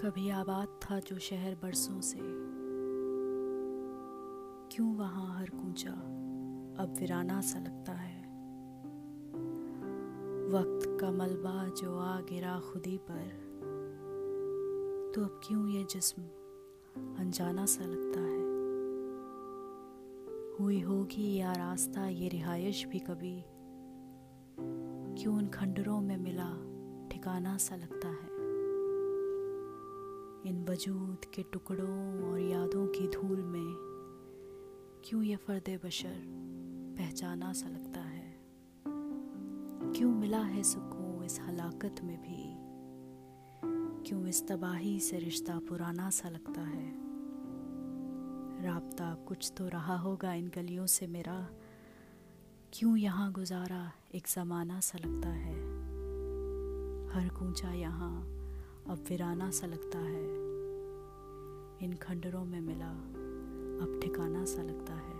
कभी आबाद था जो शहर बरसों से। क्यों वहाँ हर कूचा अब वीराना सा लगता है? वक्त का मलबा जो आ गिरा खुदी पर तो अब क्यों ये जिस्म अनजाना सा लगता है? हुई होगी या रास्ता ये रिहायश भी कभी, क्यों उन खंडरों में मिला ठिकाना सा लगता है? इन वजूद के टुकड़ों और यादों की धूल में क्यों ये फर्द बशर पहचाना सा लगता है? क्यों मिला है सुकून इस हलाकत में भी? क्यों इस तबाही से रिश्ता पुराना सा लगता है? राबता कुछ तो रहा होगा इन गलियों से मेरा। क्यों यहाँ गुजारा एक ज़माना सा लगता है? हर कूचा यहाँ अब वीराना सा लगता है। इन खंडरों में मिला अब ठिकाना सा लगता है।